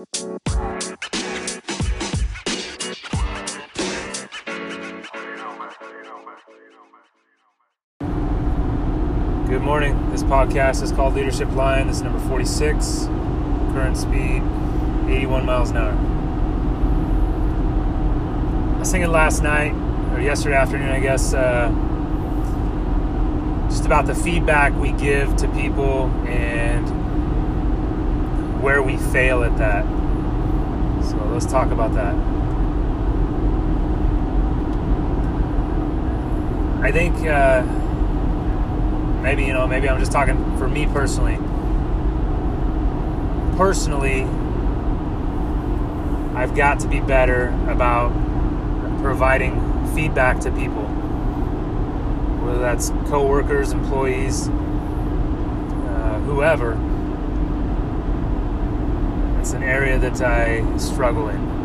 Good morning. This podcast is called Leadership Line. This is number 46. Current speed 81 miles an hour. I was thinking last night, or yesterday afternoon, I guess, uh, just about the feedback we give to people and where we fail at that. So let's talk about that. I think. Uh, maybe you know maybe i'm just talking for me personally personally i've got to be better about providing feedback to people whether that's coworkers employees uh, whoever it's an area that i struggle in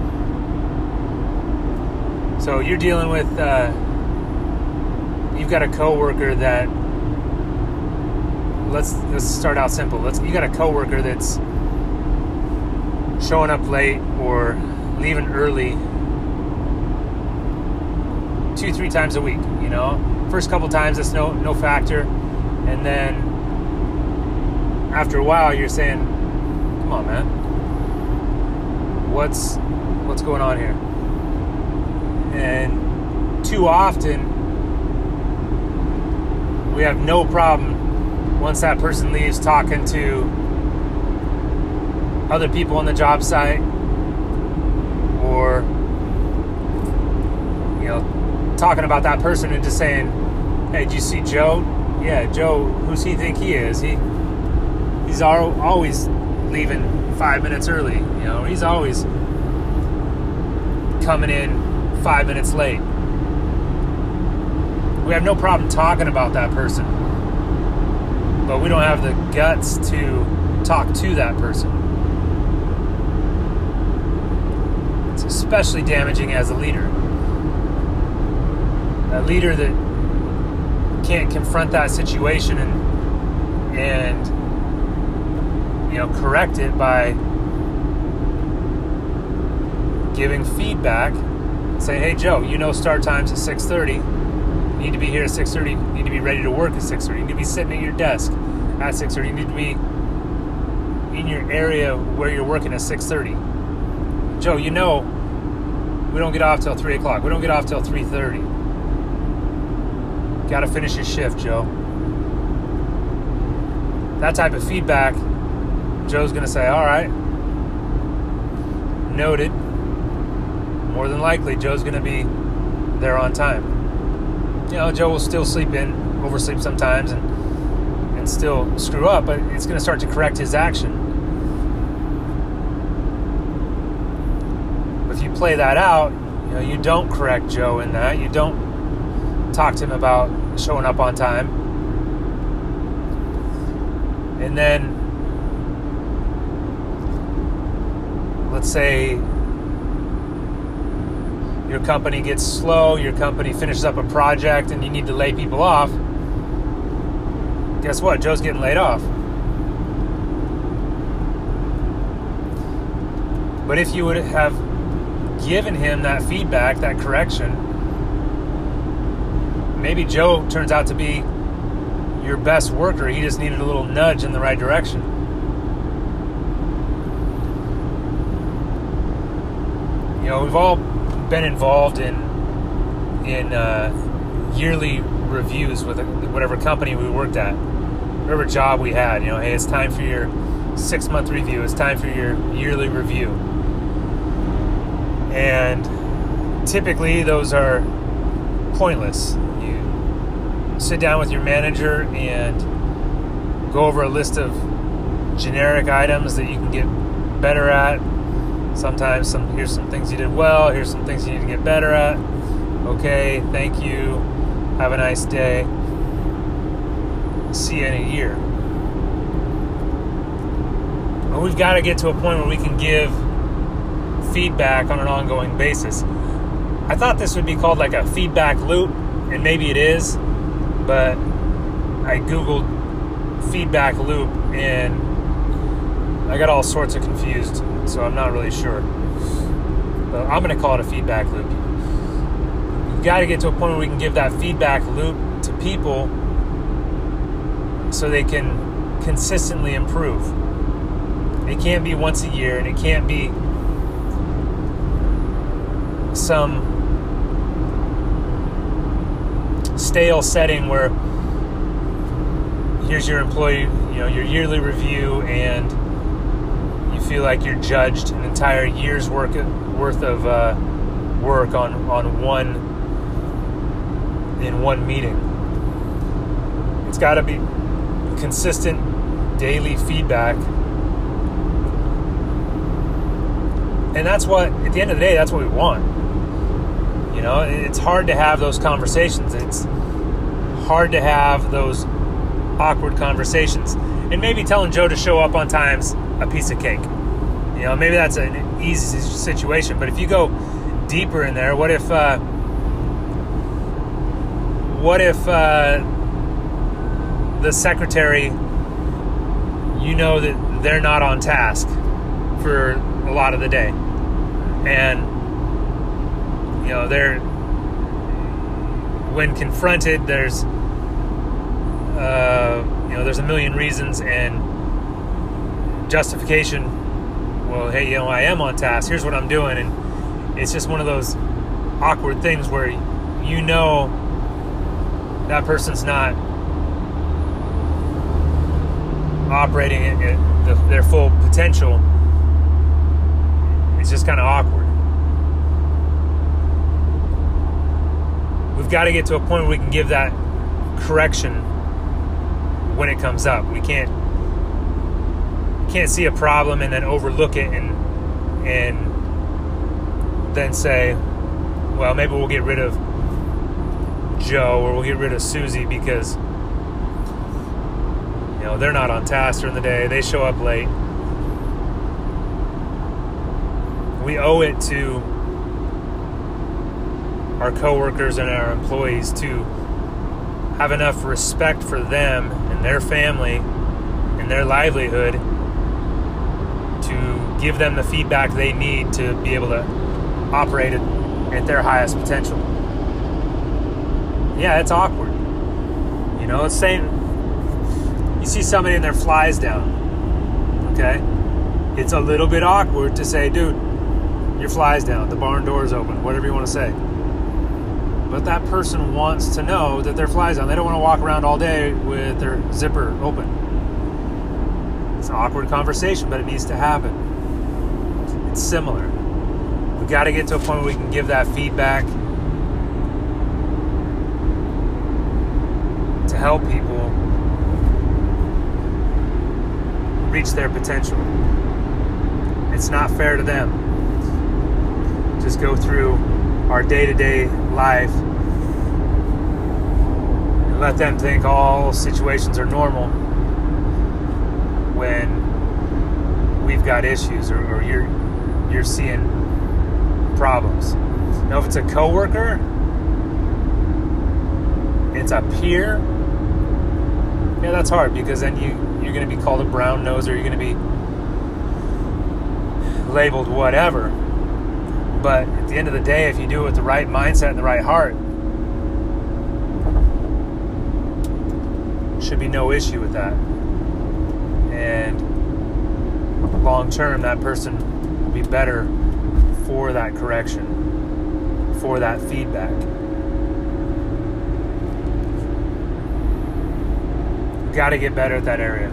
so you're dealing with uh, you've got a coworker that let's let's start out simple. Let's you got a coworker that's showing up late or leaving early two three times a week. You know, first couple times it's no no factor, and then after a while you're saying, "Come on, man, what's what's going on here?" And too often we have no problem once that person leaves talking to other people on the job site or you know talking about that person and just saying hey did you see joe yeah joe who's he think he is he he's always leaving five minutes early you know he's always coming in five minutes late we have no problem talking about that person but we don't have the guts to talk to that person. It's especially damaging as a leader. A leader that can't confront that situation and and you know correct it by giving feedback say hey joe you know start times at 6.30 need to be here at 6.30 you need to be ready to work at 6.30 you need to be sitting at your desk at 6.30 you need to be in your area where you're working at 6.30 joe you know we don't get off till 3 o'clock. We don't get off till 3.30 gotta finish your shift joe. That type of feedback joe's gonna say all right noted more than likely joe's gonna be there on time you know, Joe will still sleep in, oversleep sometimes, and and still screw up, but it's going to start to correct his action. If you play that out, you know, you don't correct Joe in that. You don't talk to him about showing up on time. And then let's say your company gets slow, your company finishes up a project, and you need to lay people off, guess what? Joe's getting laid off. But if you would have given him that feedback, that correction, maybe Joe turns out to be your best worker. He just needed a little nudge in the right direction. You know, we've all been involved in in uh, yearly reviews with whatever company we worked at, whatever job we had. You know, hey, it's time for your six month review. It's time for your yearly review. And typically, those are pointless. You sit down with your manager and go over a list of generic items that you can get better at Sometimes some here's some things you did well, here's some things you need to get better at. Okay, thank you. Have a nice day. See you in a year. We've got to get to a point where we can give feedback on an ongoing basis. I thought this would be called like a feedback loop, and maybe it is, but I googled feedback loop and I got all sorts of confused, so I'm not really sure. But I'm going to call it a feedback loop. We've got to get to a point where we can give that feedback loop to people so they can consistently improve. It can't be once a year, and it can't be some stale setting where here's your employee, you know, your yearly review, and feel like you're judged an entire year's work worth of uh, work on on one in one meeting. It's got to be consistent daily feedback. And that's what, at the end of the day, that's what we want. You know, it's hard to have those conversations. It's hard to have those awkward conversations. And maybe telling Joe to show up on time's a piece of cake. You know, maybe that's an easy situation. But if you go deeper in there, what if, uh, what if uh, the secretary, you know that they're not on task for a lot of the day, and you know they're when confronted, there's uh, you know, there's a million reasons and justification. Well, hey, you know, I am on task. Here's what I'm doing, and it's just one of those awkward things where you know that person's not operating at, the, their full potential. It's just kind of awkward. We've got to get to a point where we can give that correction when it comes up. We can't can't see a problem and then overlook it and and then say, well, maybe we'll get rid of Joe or we'll get rid of Susie because you know they're not on task during the day. They show up late. We owe it to our coworkers and our employees to have enough respect for them and their family and their livelihood to give them the feedback they need to be able to operate at their highest potential. Yeah, it's awkward. You know, it's saying you see somebody and their flies down. Okay? It's a little bit awkward to say, dude, your flies down, the barn door's open, whatever you want to say but that person wants to know that their flies on. They don't want to walk around all day with their zipper open. It's an awkward conversation, but it needs to happen. It's similar. We got to get to a point where we can give that feedback to help people reach their potential. It's not fair to them. Just go through our day to day life and let them think all situations are normal when we've got issues or, or you're you're seeing problems. Now, if it's a coworker, it's a peer. Yeah, that's hard because then you you're going to be called a brown nose or you're going to be labeled whatever. But at the end of the day, if you do it with the right mindset and the right heart, should be no issue with that. And long term, that person will be better for that correction, for that feedback. Got to get better at that area.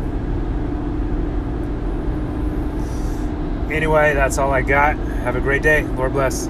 Anyway, that's all I got. Have a great day. Lord bless.